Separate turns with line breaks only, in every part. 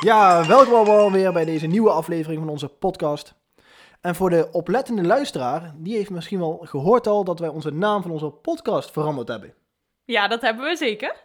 Ja, welkom allemaal weer bij deze nieuwe aflevering van onze podcast. En voor de oplettende luisteraar, die heeft misschien wel gehoord al dat wij onze naam van onze podcast veranderd hebben.
Ja, dat hebben we zeker.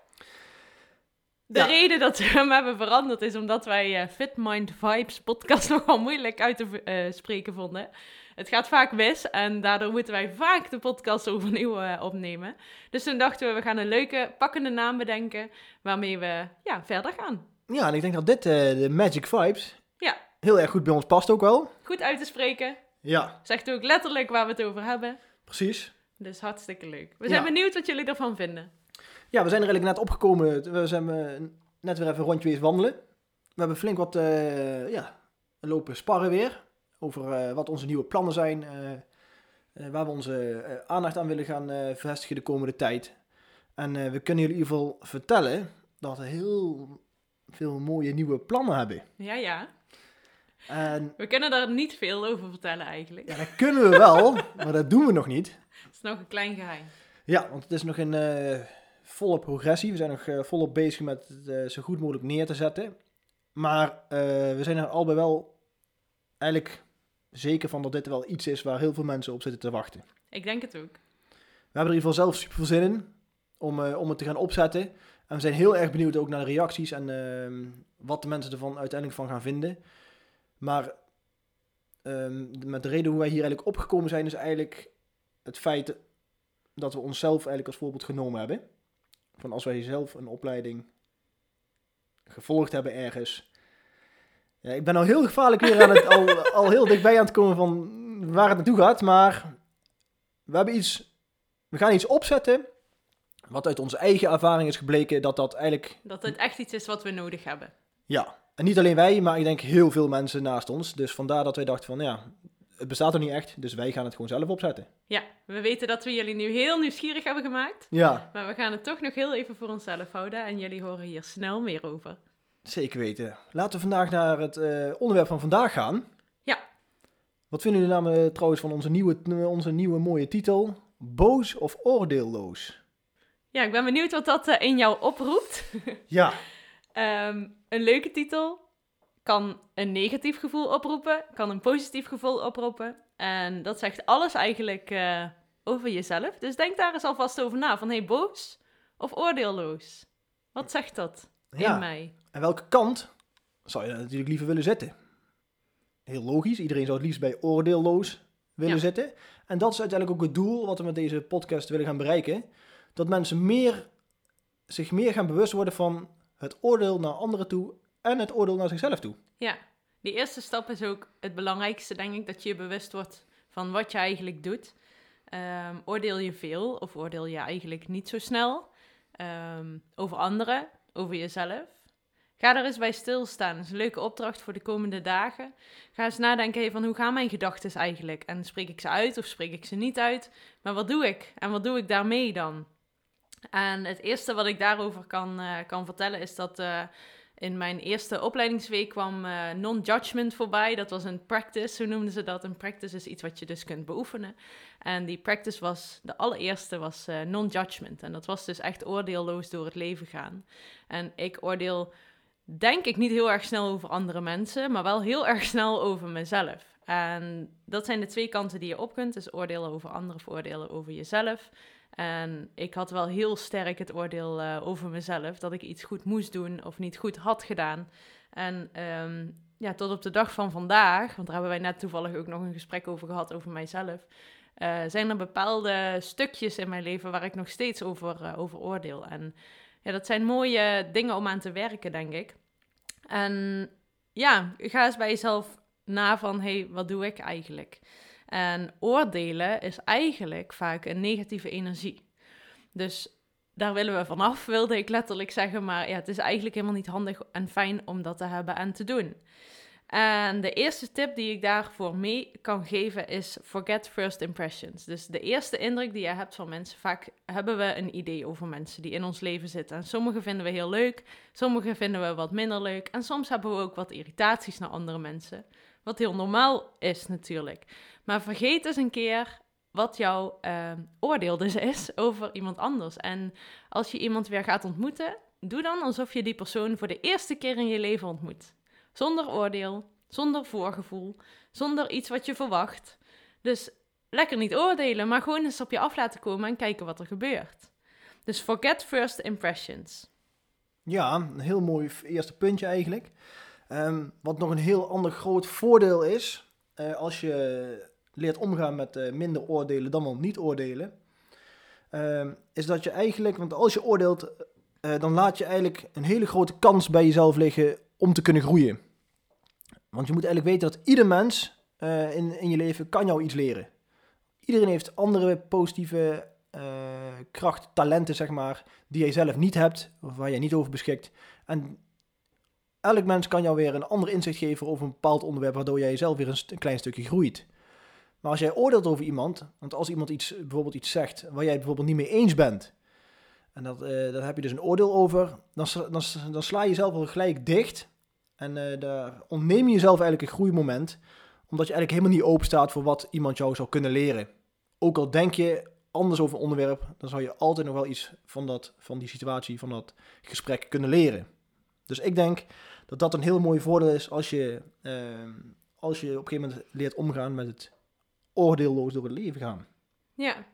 De
Ja.
reden dat we hem hebben veranderd is omdat wij eh, Fit Mind Vibes podcast nogal moeilijk uit te eh, spreken vonden. Het gaat vaak mis en daardoor moeten wij vaak de podcast overnieuw eh, opnemen. Dus toen dachten we, we gaan een leuke, pakkende naam bedenken waarmee we ja, verder gaan.
Ja, en ik denk dat dit, eh, de Magic Vibes,
Ja.
heel erg goed bij ons past ook wel.
Goed uit te spreken,
Ja,
zegt ook letterlijk waar we het over hebben.
precies.
Dus hartstikke leuk. We zijn
Ja.
benieuwd wat jullie ervan vinden.
Ja, we zijn er eigenlijk net opgekomen. We zijn eh, net weer even een rondje wandelen. We hebben flink wat ja, lopen sparren weer. Over eh, wat onze nieuwe plannen zijn. eh, eh, waar we onze aandacht aan willen gaan vestigen de komende tijd. En we kunnen jullie in ieder geval vertellen dat we heel veel mooie nieuwe plannen hebben.
Ja, ja.
En
We kunnen daar niet veel over vertellen eigenlijk.
ja, dat kunnen we wel, maar dat doen we nog niet.
Het is nog een klein geheim.
Ja, want het is nog in eh, volle progressie. We zijn nog volop bezig met het zo goed mogelijk neer te zetten. Maar we zijn er allebei wel eigenlijk zeker van dat dit wel iets is waar heel veel mensen op zitten te wachten.
Ik denk het ook.
We hebben er in ieder geval zelf super veel zin in om, eh, om het te gaan opzetten. En we zijn heel erg benieuwd ook naar de reacties en ehm, wat de mensen ervan uiteindelijk van gaan vinden. Maar ehm, de- met de reden hoe wij hier eigenlijk opgekomen zijn is eigenlijk het feit dat we onszelf eigenlijk als voorbeeld genomen hebben. Van als wij zelf een opleiding gevolgd hebben ergens. Ja, ik ben al heel gevaarlijk weer aan het, al, al heel dichtbij aan het komen van waar het naartoe gaat. Maar we hebben iets we gaan iets opzetten. Wat uit onze eigen ervaring is gebleken dat dat eigenlijk.
Dat het echt iets is wat we nodig hebben.
Ja. En niet alleen wij, maar ik denk heel veel mensen naast ons. Dus vandaar dat wij dachten van ja, het bestaat er niet echt. Dus wij gaan het gewoon zelf opzetten.
Ja, we weten dat we jullie nu heel nieuwsgierig hebben gemaakt.
Ja,
Maar we gaan het toch nog heel even voor onszelf houden. En jullie horen hier snel meer over.
Zeker weten. Laten we vandaag naar het eh, onderwerp van vandaag gaan.
Ja.
Wat vinden jullie namelijk trouwens van onze nieuwe, onze nieuwe mooie titel? Boos of oordeelloos?
Ja, ik ben benieuwd wat dat eh, in jou oproept.
Ja.
Ehm, een leuke titel kan een negatief gevoel oproepen, kan een positief gevoel oproepen. En dat zegt alles eigenlijk eh, over jezelf. Dus denk daar eens alvast over na. Van hey, boos of oordeelloos? Wat zegt dat
Ja.
in mij?
En welke kant zou je natuurlijk liever willen zitten? Heel logisch, iedereen zou het liefst bij oordeelloos willen
Ja.
zitten. En dat is uiteindelijk ook het doel wat we met deze podcast willen gaan bereiken. Dat mensen meer, zich meer gaan bewust worden van het oordeel naar anderen toe en het oordeel naar zichzelf toe.
Ja, die eerste stap is ook het belangrijkste, denk ik. Dat je je bewust wordt van wat je eigenlijk doet. Ehm, oordeel je veel of oordeel je eigenlijk niet zo snel Ehm, over anderen, over jezelf? Ga er eens bij stilstaan. Dat is een leuke opdracht voor de komende dagen. Ga eens nadenken hey, van hoe gaan mijn gedachten eigenlijk? En spreek ik ze uit of spreek ik ze niet uit? Maar wat doe ik? En wat doe ik daarmee dan? En het eerste wat ik daarover kan, eh, kan vertellen is dat eh, in mijn eerste opleidingsweek kwam eh, non-judgment voorbij. Dat was een practice, zo noemden ze dat. Een practice is iets wat je dus kunt beoefenen. En die practice was, de allereerste was eh, non-judgment. En dat was dus echt oordeelloos door het leven gaan. En ik oordeel, denk ik, niet heel erg snel over andere mensen, maar wel heel erg snel over mezelf. En dat zijn de twee kanten die je op kunt. Dus oordelen over anderen of oordelen over jezelf. En ik had wel heel sterk het oordeel eh, over mezelf dat ik iets goed moest doen of niet goed had gedaan. En ehm, ja, tot op de dag van vandaag, want daar hebben wij net toevallig ook nog een gesprek over gehad over mijzelf, eh, zijn er bepaalde stukjes in mijn leven waar ik nog steeds over, eh, over oordeel. En ja, dat zijn mooie dingen om aan te werken, denk ik. En ja, ga eens bij jezelf na van, hé, hey, wat doe ik eigenlijk? En oordelen is eigenlijk vaak een negatieve energie. Dus daar willen we vanaf, wilde ik letterlijk zeggen. Maar ja, het is eigenlijk helemaal niet handig en fijn om dat te hebben en te doen. En de eerste tip die ik daarvoor mee kan geven is forget first impressions. Dus de eerste indruk die je hebt van mensen. Vaak hebben we een idee over mensen die in ons leven zitten. En sommige vinden we heel leuk, sommige vinden we wat minder leuk. En soms hebben we ook wat irritaties naar andere mensen. Wat heel normaal is natuurlijk. Maar vergeet eens een keer wat jouw uh, oordeel dus is over iemand anders. En als je iemand weer gaat ontmoeten, doe dan alsof je die persoon voor de eerste keer in je leven ontmoet. Zonder oordeel, zonder voorgevoel, zonder iets wat je verwacht. Dus lekker niet oordelen, maar gewoon eens op je af laten komen en kijken wat er gebeurt. Dus forget first impressions.
Ja, een heel mooi eerste puntje eigenlijk. Um, wat nog een heel ander groot voordeel is, uh, als je leert omgaan met uh, minder oordelen dan wel niet oordelen, uh, is dat je eigenlijk, want als je oordeelt, uh, dan laat je eigenlijk een hele grote kans bij jezelf liggen om te kunnen groeien. Want je moet eigenlijk weten dat ieder mens in, in je leven kan jou iets leren. Iedereen heeft andere positieve kracht, talenten, zeg maar, die jij zelf niet hebt, of waar jij niet over beschikt. En elk mens kan jou weer een ander inzicht geven over een bepaald onderwerp, waardoor jij jezelf weer een, een klein stukje groeit. Maar als jij oordeelt over iemand, want als iemand iets, bijvoorbeeld iets zegt waar jij bijvoorbeeld niet mee eens bent, en dat, uh, daar heb je dus een oordeel over, dan, dan, dan sla je jezelf al gelijk dicht en uh, daar ontneem je jezelf eigenlijk een groeimoment, omdat je eigenlijk helemaal niet open staat voor wat iemand jou zou kunnen leren. Ook al denk je anders over een onderwerp, dan zou je altijd nog wel iets van, dat, van die situatie, van dat gesprek kunnen leren. Dus ik denk dat dat een heel mooi voordeel is als je, uh, als je op een gegeven moment leert omgaan met het oordeelloos door het leven gaan.
Ja,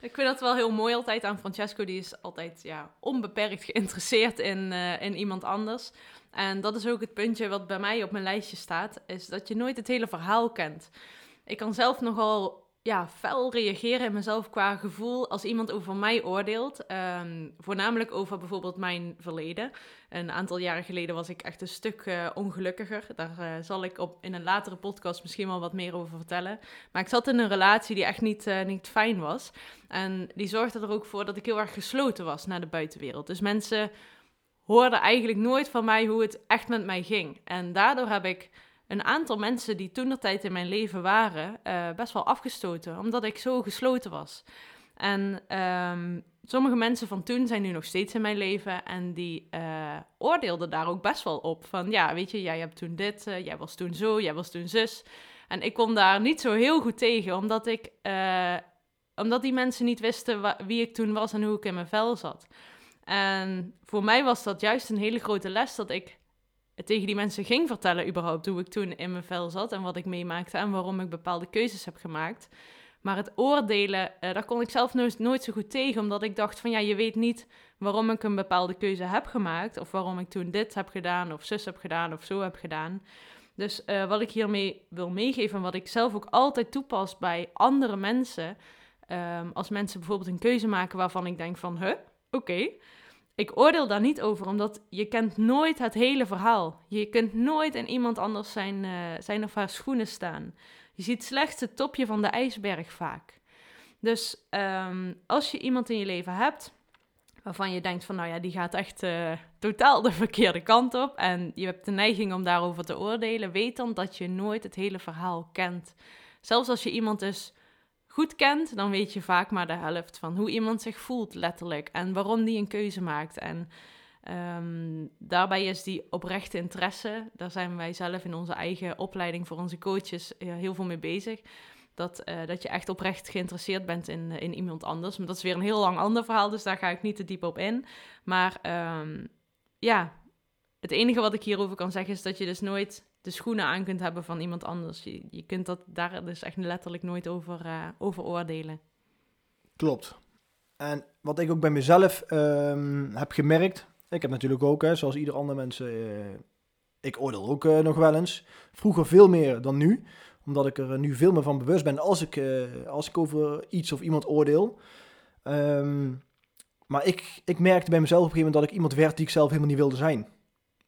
ik vind dat wel heel mooi altijd aan Francesco. Die is altijd ja, onbeperkt geïnteresseerd in, uh, in iemand anders. En dat is ook het puntje wat bij mij op mijn lijstje staat, is dat je nooit het hele verhaal kent. Ik kan zelf nogal ja, fel reageren in mezelf qua gevoel als iemand over mij oordeelt. Um, voornamelijk over bijvoorbeeld mijn verleden. Een aantal jaren geleden was ik echt een stuk uh, ongelukkiger. Daar uh, zal ik op, in een latere podcast misschien wel wat meer over vertellen. Maar ik zat in een relatie die echt niet, uh, niet fijn was. En die zorgde er ook voor dat ik heel erg gesloten was naar de buitenwereld. Dus mensen hoorden eigenlijk nooit van mij hoe het echt met mij ging. En daardoor heb ik een aantal mensen die toen de tijd in mijn leven waren, uh, best wel afgestoten, omdat ik zo gesloten was. En um, sommige mensen van toen zijn nu nog steeds in mijn leven en die uh, oordeelden daar ook best wel op. Van ja, weet je, jij hebt toen dit, uh, jij was toen zo, jij was toen zus. En ik kon daar niet zo heel goed tegen, omdat ik, omdat die mensen niet wisten wie ik toen was en hoe ik in mijn vel zat. En voor mij was dat juist een hele grote les dat ik tegen die mensen ging vertellen überhaupt hoe ik toen in mijn vel zat en wat ik meemaakte en waarom ik bepaalde keuzes heb gemaakt. Maar het oordelen, uh, daar kon ik zelf nooit, nooit zo goed tegen, omdat ik dacht van ja, je weet niet waarom ik een bepaalde keuze heb gemaakt of waarom ik toen dit heb gedaan of zus heb gedaan of zo heb gedaan. Dus uh, wat ik hiermee wil meegeven, wat ik zelf ook altijd toepas bij andere mensen, um, als mensen bijvoorbeeld een keuze maken waarvan ik denk van, huh, oké, ik oordeel daar niet over, omdat je kent nooit het hele verhaal. Je kunt nooit in iemand anders zijn, uh, zijn of haar schoenen staan. Je ziet slechts het topje van de ijsberg vaak. Dus um, als je iemand in je leven hebt waarvan je denkt van nou ja, die gaat echt uh, totaal de verkeerde kant op en je hebt de neiging om daarover te oordelen, weet dan dat je nooit het hele verhaal kent. Zelfs als je iemand dus goed kent, dan weet je vaak maar de helft van hoe iemand zich voelt, letterlijk. En waarom die een keuze maakt. En um, daarbij is die oprechte interesse, daar zijn wij zelf in onze eigen opleiding voor onze coaches heel veel mee bezig. Dat, uh, dat je echt oprecht geïnteresseerd bent in, in iemand anders. Maar dat is weer een heel lang ander verhaal, dus daar ga ik niet te diep op in. Maar um, ja, het enige wat ik hierover kan zeggen is dat je dus nooit de schoenen aan kunt hebben van iemand anders. Je, je kunt dat daar dus echt letterlijk nooit over, uh, over oordelen.
Klopt. En wat ik ook bij mezelf um, heb gemerkt, ik heb natuurlijk ook, hè, zoals ieder ander mensen, uh, ik oordeel ook uh, nog wel eens. Vroeger veel meer dan nu, omdat ik er nu veel meer van bewust ben als ik, als ik over iets of iemand oordeel. Um, maar ik, ik merkte bij mezelf op een gegeven moment dat ik iemand werd die ik zelf helemaal niet wilde zijn.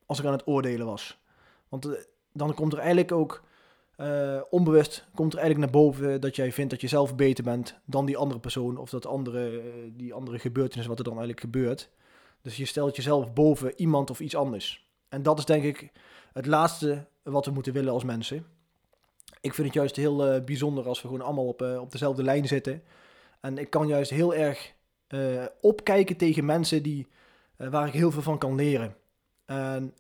Als ik aan het oordelen was. Want dan komt er eigenlijk ook eh, onbewust komt er eigenlijk naar boven dat jij vindt dat je zelf beter bent dan die andere persoon of dat andere, eh, die andere gebeurtenis wat er dan eigenlijk gebeurt. Dus je stelt jezelf boven iemand of iets anders. En dat is denk ik het laatste wat we moeten willen als mensen. Ik vind het juist heel eh, bijzonder als we gewoon allemaal op, op dezelfde lijn zitten. En ik kan juist heel erg opkijken tegen mensen die, waar ik heel veel van kan leren. En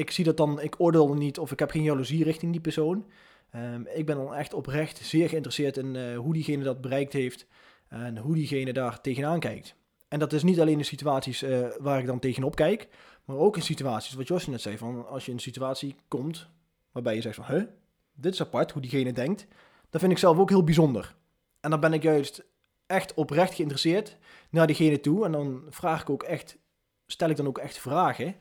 ik zie dat dan, ik oordeel niet of ik heb geen jaloezie richting die persoon. Ehm, ik ben dan echt oprecht zeer geïnteresseerd in eh, hoe diegene dat bereikt heeft en hoe diegene daar tegenaan kijkt. En dat is niet alleen in situaties eh, waar ik dan tegenop kijk, maar ook in situaties, wat Jos net zei, van als je in een situatie komt waarbij je zegt van, huh, dit is apart, hoe diegene denkt, dat vind ik zelf ook heel bijzonder. En dan ben ik juist echt oprecht geïnteresseerd naar diegene toe en dan vraag ik ook echt, stel ik dan ook echt vragen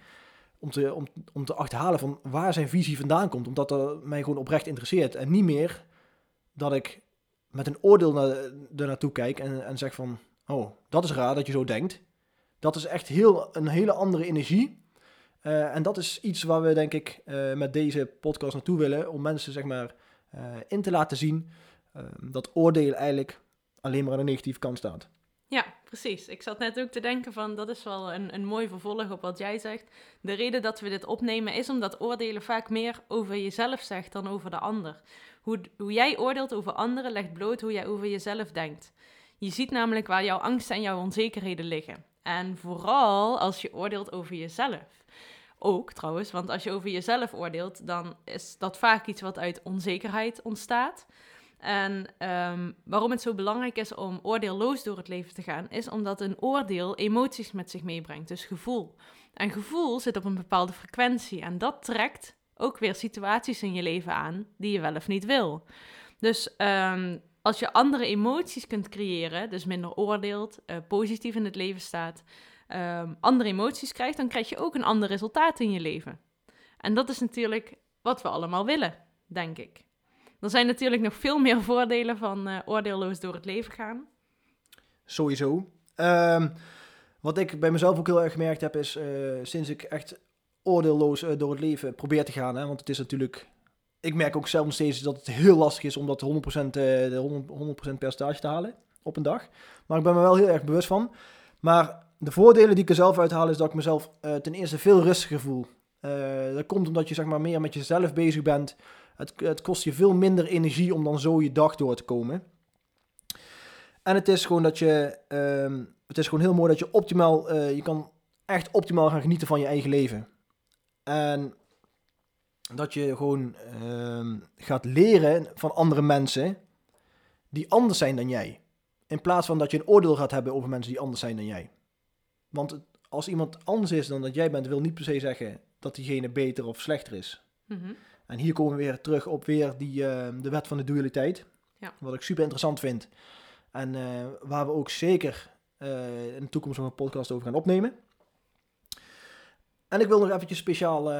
om te, om, om te achterhalen van waar zijn visie vandaan komt, omdat dat mij gewoon oprecht interesseert en niet meer dat ik met een oordeel naar, er kijk en, en zeg van, oh, dat is raar dat je zo denkt. Dat is echt heel, een hele andere energie. Eh, en dat is iets waar we denk ik eh, met deze podcast naartoe willen. Om mensen zeg maar eh, in te laten zien dat oordeel eigenlijk alleen maar aan de negatieve kant staat.
Precies. Ik zat net ook te denken van, dat is wel een, een mooi vervolg op wat jij zegt. De reden dat we dit opnemen is omdat oordelen vaak meer over jezelf zegt dan over de ander. Hoe, hoe jij oordeelt over anderen legt bloot hoe jij over jezelf denkt. Je ziet namelijk waar jouw angsten en jouw onzekerheden liggen. En vooral als je oordeelt over jezelf. Ook trouwens, want als je over jezelf oordeelt, dan is dat vaak iets wat uit onzekerheid ontstaat. En ehm, waarom het zo belangrijk is om oordeelloos door het leven te gaan, is omdat een oordeel emoties met zich meebrengt, dus gevoel. En gevoel zit op een bepaalde frequentie en dat trekt ook weer situaties in je leven aan die je wel of niet wil. Dus ehm, als je andere emoties kunt creëren, dus minder oordeelt, eh, positief in het leven staat, ehm, andere emoties krijgt, dan krijg je ook een ander resultaat in je leven. En dat is natuurlijk wat we allemaal willen, denk ik. Er zijn natuurlijk nog veel meer voordelen van eh, oordeelloos door het leven gaan.
Sowieso. Ehm, wat ik bij mezelf ook heel erg gemerkt heb, is eh, sinds ik echt oordeelloos eh, door het leven probeer te gaan. Hè, want het is natuurlijk. Ik merk ook zelf nog steeds dat het heel lastig is om dat 100%, eh, de 100%, 100 percentage te halen op een dag. Maar ik ben me wel heel erg bewust van. Maar de voordelen die ik er zelf uithaal, is dat ik mezelf ten eerste veel rustiger voel. Dat komt omdat je zeg maar, meer met jezelf bezig bent. Het, het kost je veel minder energie om dan zo je dag door te komen. En het is gewoon dat je. ehm, het is gewoon heel mooi dat je optimaal. eh, je kan echt optimaal gaan genieten van je eigen leven. En dat je gewoon ehm, gaat leren van andere mensen die anders zijn dan jij. In plaats van dat je een oordeel gaat hebben over mensen die anders zijn dan jij. Want als iemand anders is dan dat jij bent, wil niet per se zeggen dat diegene beter of slechter is.
Mhm.
En hier komen we weer terug op weer die, eh, de wet van de dualiteit.
Ja.
Wat ik super interessant vind. En eh, waar we ook zeker eh, in de toekomst nog een podcast over gaan opnemen. En ik wil nog eventjes speciaal eh,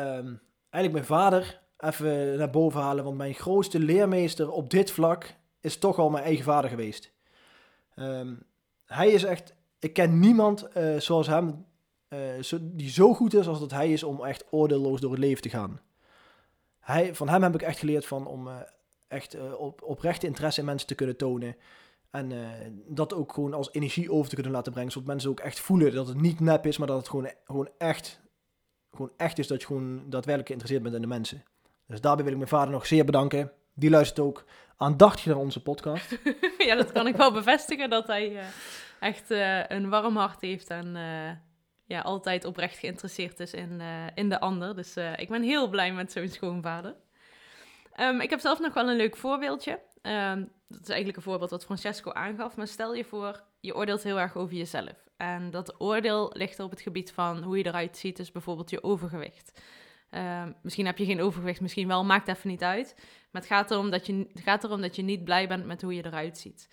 eigenlijk mijn vader even naar boven halen. Want mijn grootste leermeester op dit vlak is toch al mijn eigen vader geweest. Ehm, hij is echt... Ik ken niemand eh, zoals hem die zo goed is als dat hij is om echt oordeelloos door het leven te gaan. Hij, van hem heb ik echt geleerd van om eh, echt eh, op, oprechte interesse in mensen te kunnen tonen. En eh, dat ook gewoon als energie over te kunnen laten brengen. Zodat mensen ook echt voelen dat het niet nep is, maar dat het gewoon, gewoon, echt, gewoon echt is dat je gewoon daadwerkelijk geïnteresseerd bent in de mensen. Dus daarbij wil ik mijn vader nog zeer bedanken. Die luistert ook aandachtig naar onze podcast.
ja, dat kan ik wel bevestigen, dat hij echt een warm hart heeft en ja, altijd oprecht geïnteresseerd is in, eh, in de ander. Dus eh, ik ben heel blij met zo'n schoonvader. Ehm, ik heb zelf nog wel een leuk voorbeeldje. Ehm, dat is eigenlijk een voorbeeld wat Francesco aangaf. Maar stel je voor, je oordeelt heel erg over jezelf. En dat oordeel ligt op het gebied van hoe je eruit ziet, dus bijvoorbeeld je overgewicht. Ehm, misschien heb je geen overgewicht, misschien wel, maakt even niet uit. Maar het gaat erom dat je, het gaat erom dat je niet blij bent met hoe je eruit ziet.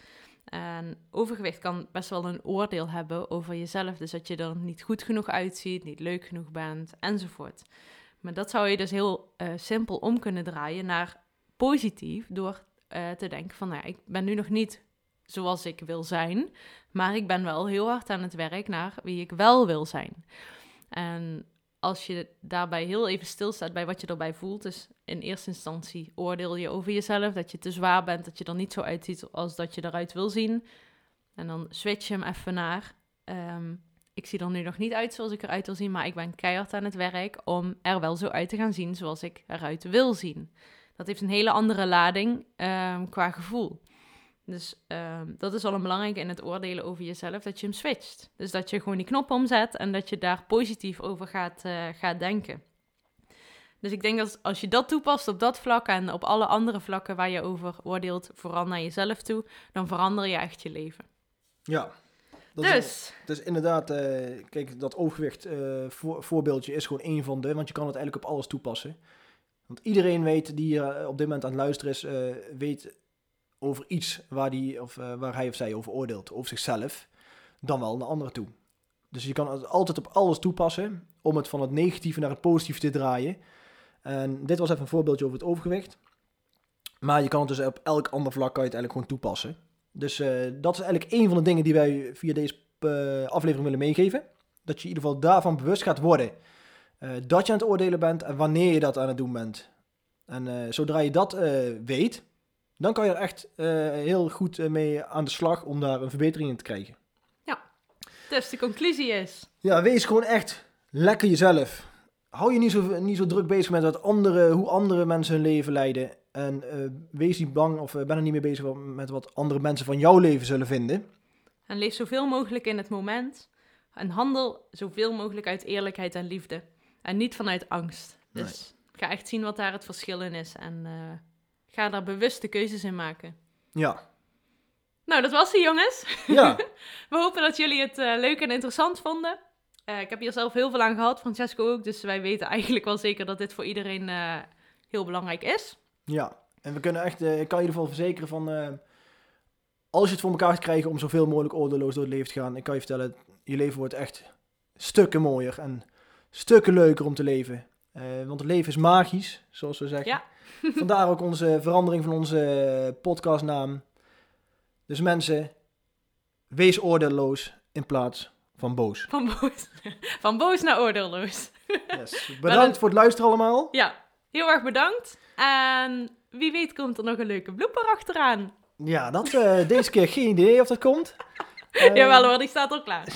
En overgewicht kan best wel een oordeel hebben over jezelf. Dus dat je er niet goed genoeg uitziet, niet leuk genoeg bent, enzovoort. Maar dat zou je dus heel eh, simpel om kunnen draaien naar positief. Door eh, te denken van, nou, ik ben nu nog niet zoals ik wil zijn. Maar ik ben wel heel hard aan het werk naar wie ik wel wil zijn. En als je daarbij heel even stilstaat bij wat je erbij voelt. Dus in eerste instantie oordeel je over jezelf dat je te zwaar bent, dat je er niet zo uitziet als dat je eruit wil zien. En dan switch je hem even naar. ehm, ik zie er nu nog niet uit zoals ik eruit wil zien, maar ik ben keihard aan het werk om er wel zo uit te gaan zien zoals ik eruit wil zien. Dat heeft een hele andere lading ehm, qua gevoel. Dus ehm, dat is al een belangrijke in het oordelen over jezelf, dat je hem switcht. Dus dat je gewoon die knop omzet en dat je daar positief over gaat, eh, gaat denken. Dus ik denk dat als je dat toepast op dat vlak en op alle andere vlakken waar je over oordeelt, vooral naar jezelf toe, dan verander je echt je leven.
Ja. Dat is,
dus,
dus inderdaad, eh, kijk, dat overgewicht eh, voor, voorbeeldje is gewoon één van de, want je kan het eigenlijk op alles toepassen. Want iedereen weet die hier op dit moment aan het luisteren is, weet over iets waar, die, of, eh, waar hij of zij over oordeelt, over zichzelf, dan wel naar anderen toe. Dus je kan het altijd op alles toepassen om het van het negatieve naar het positieve te draaien. En dit was even een voorbeeldje over het overgewicht. Maar je kan het dus op elk ander vlak kan je het eigenlijk gewoon toepassen. Dus eh, dat is eigenlijk een van de dingen die wij via deze eh, aflevering willen meegeven. Dat je in ieder geval daarvan bewust gaat worden. dat je aan het oordelen bent en wanneer je dat aan het doen bent. En zodra je dat weet, dan kan je er echt eh, heel goed eh, mee aan de slag om daar een verbetering in te krijgen.
dus de conclusie is,
Ja, wees gewoon echt lekker jezelf. Hou je niet zo, niet zo druk bezig met wat andere, hoe andere mensen hun leven leiden. En eh, wees niet bang of ben er niet mee bezig met wat andere mensen van jouw leven zullen vinden.
en leef zoveel mogelijk in het moment. En handel zoveel mogelijk uit eerlijkheid en liefde. En niet vanuit angst. Dus ga echt zien wat daar het verschil in is. En ga daar bewuste keuzes in maken.
Ja,
Nou, dat was het, jongens.
ja,
We hopen dat jullie het eh, leuk en interessant vonden. Eh, ik heb hier zelf heel veel aan gehad, Francesco ook. Dus wij weten eigenlijk wel zeker dat dit voor iedereen eh, heel belangrijk is.
ja. En we kunnen echt, ik kan je geval verzekeren van, als je het voor elkaar gaat krijgen om zoveel mogelijk oordeelloos door het leven te gaan, ik kan je vertellen, je leven wordt echt stukken mooier en stukken leuker om te leven. Eh, want het leven is magisch, zoals we zeggen.
Ja.
Vandaar ook onze verandering van onze podcastnaam. Dus mensen, wees oordeelloos in plaats van boos.
Van boos, van boos naar oordeelloos.
Yes. Bedankt voor het luisteren allemaal.
Ja, heel erg bedankt. En wie weet komt er nog een leuke blooper achteraan.
Ja, dat eh, deze keer geen idee of dat komt. Eh,
Jawel hoor, die staat al klaar.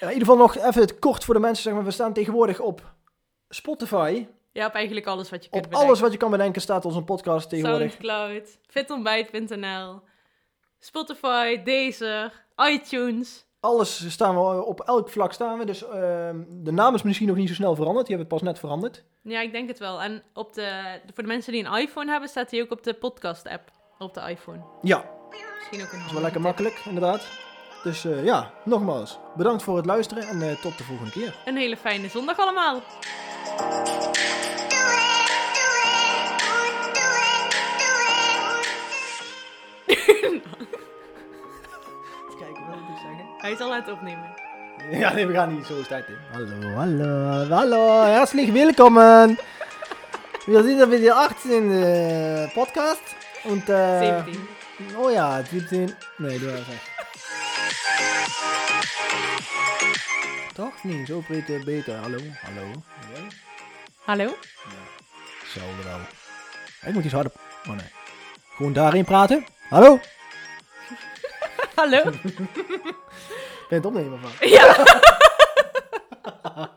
In ieder geval nog even het kort voor de mensen. Zeg maar, we staan tegenwoordig op Spotify.
Ja, op eigenlijk alles wat je kunt
Op
bedenken.
alles wat je kan bedenken staat onze podcast tegenwoordig.
Soundcloud, fitontbijt.nl, Spotify, Deezer, iTunes.
Alles staan we op elk vlak staan we. Dus ehm, de naam is misschien nog niet zo snel veranderd. Die hebben we pas net veranderd.
Ja, ik denk het wel. En op de, voor de mensen die een iPhone hebben, staat hij ook op de podcast-app op de iPhone.
Ja,
Misschien ook een
dat is wel lekker makkelijk, inderdaad. Dus eh, ja, nogmaals, bedankt voor het luisteren en eh, tot de volgende keer.
Een hele fijne zondag allemaal.
Kijken, wat ik zeggen?
Hij is al aan het opnemen.
Ja, nee, we gaan niet zo starten. Hallo, hallo, hallo, herzlich willkommen. Wir sind ja wieder 18 äh, Podcast. Und, äh,
17.
Oh ja, 17. Nee, du hast recht. Toch niet, zo beter, beter. Hallo, hallo. Ja.
Hallo?
Zo wel. Ik moet iets harder. Oh nee. Gewoon daarin praten. Hallo?
Hallo?
Ben je het opnemen van?
ja.